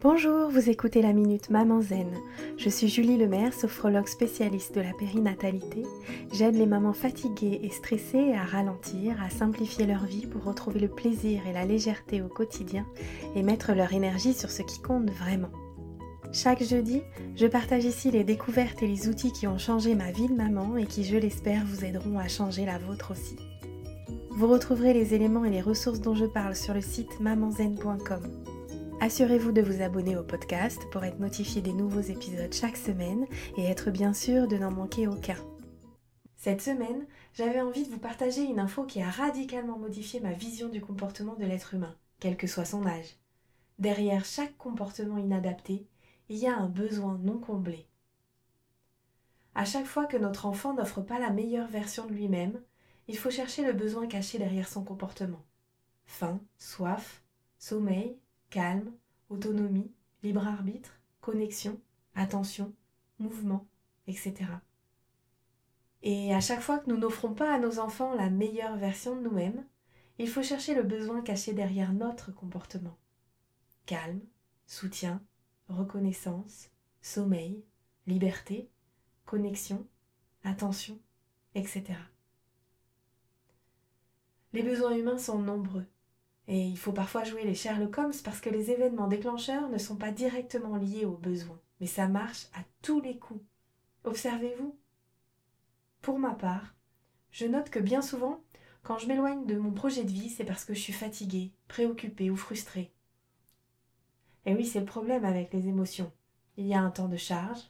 Bonjour, vous écoutez la Minute Maman Zen. Je suis Julie Lemaire, sophrologue spécialiste de la périnatalité. J'aide les mamans fatiguées et stressées à ralentir, à simplifier leur vie pour retrouver le plaisir et la légèreté au quotidien et mettre leur énergie sur ce qui compte vraiment. Chaque jeudi, je partage ici les découvertes et les outils qui ont changé ma vie de maman et qui, je l'espère, vous aideront à changer la vôtre aussi. Vous retrouverez les éléments et les ressources dont je parle sur le site mamanzen.com. Assurez-vous de vous abonner au podcast pour être notifié des nouveaux épisodes chaque semaine et être bien sûr de n'en manquer aucun. Cette semaine, j'avais envie de vous partager une info qui a radicalement modifié ma vision du comportement de l'être humain, quel que soit son âge. Derrière chaque comportement inadapté, il y a un besoin non comblé. À chaque fois que notre enfant n'offre pas la meilleure version de lui-même, il faut chercher le besoin caché derrière son comportement. Faim, soif, sommeil, calme, autonomie, libre arbitre, connexion, attention, mouvement, etc. Et à chaque fois que nous n'offrons pas à nos enfants la meilleure version de nous-mêmes, il faut chercher le besoin caché derrière notre comportement. Calme, soutien, reconnaissance, sommeil, liberté, connexion, attention, etc. Les besoins humains sont nombreux et il faut parfois jouer les Sherlock Holmes parce que les événements déclencheurs ne sont pas directement liés aux besoins, mais ça marche à tous les coups. Observez-vous? Pour ma part, je note que bien souvent, quand je m'éloigne de mon projet de vie, c'est parce que je suis fatiguée, préoccupée ou frustrée. Et oui, c'est le problème avec les émotions. Il y a un temps de charge,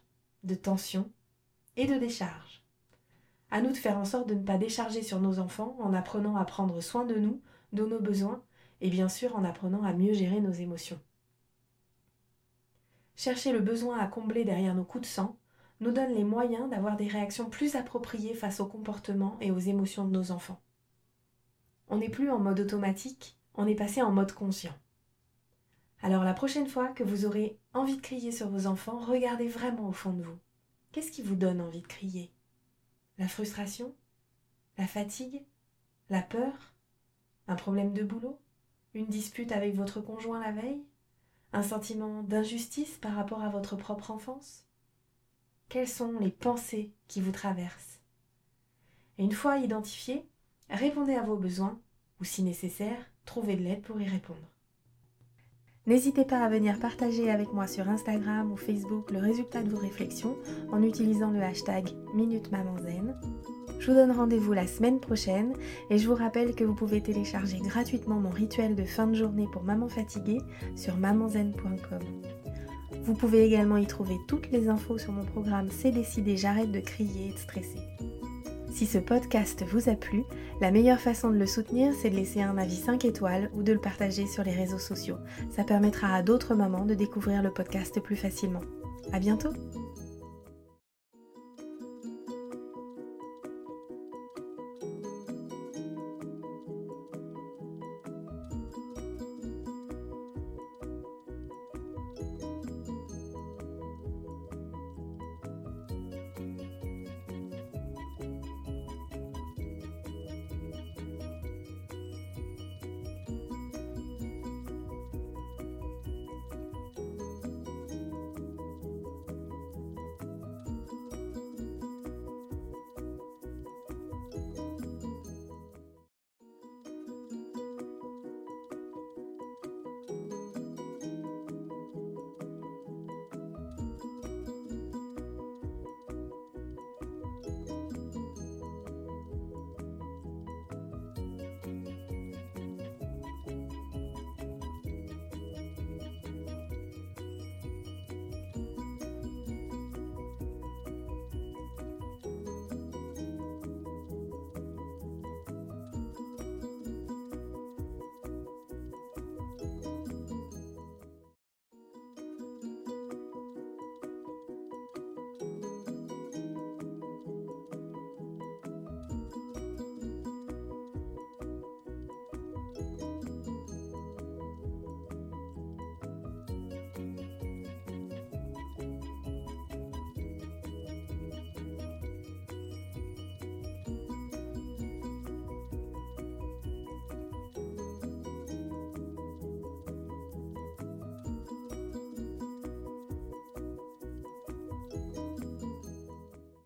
de tension et de décharge. À nous de faire en sorte de ne pas décharger sur nos enfants en apprenant à prendre soin de nous, de nos besoins et bien sûr en apprenant à mieux gérer nos émotions. Chercher le besoin à combler derrière nos coups de sang nous donne les moyens d'avoir des réactions plus appropriées face aux comportements et aux émotions de nos enfants. On n'est plus en mode automatique, on est passé en mode conscient. Alors la prochaine fois que vous aurez envie de crier sur vos enfants, regardez vraiment au fond de vous. Qu'est-ce qui vous donne envie de crier? La frustration? La fatigue? La peur? Un problème de boulot? Une dispute avec votre conjoint la veille? Un sentiment d'injustice par rapport à votre propre enfance? Quelles sont les pensées qui vous traversent? Une fois identifiées, répondez à vos besoins ou si nécessaire, trouvez de l'aide pour y répondre. N'hésitez pas à venir partager avec moi sur Instagram ou Facebook le résultat de vos réflexions en utilisant le hashtag Minute je vous donne rendez-vous la semaine prochaine et je vous rappelle que vous pouvez télécharger gratuitement mon rituel de fin de journée pour maman fatiguée sur mamanzen.com. Vous pouvez également y trouver toutes les infos sur mon programme C'est décidé, j'arrête de crier et de stresser. Si ce podcast vous a plu, la meilleure façon de le soutenir, c'est de laisser un avis 5 étoiles ou de le partager sur les réseaux sociaux. Ça permettra à d'autres mamans de découvrir le podcast plus facilement. À bientôt!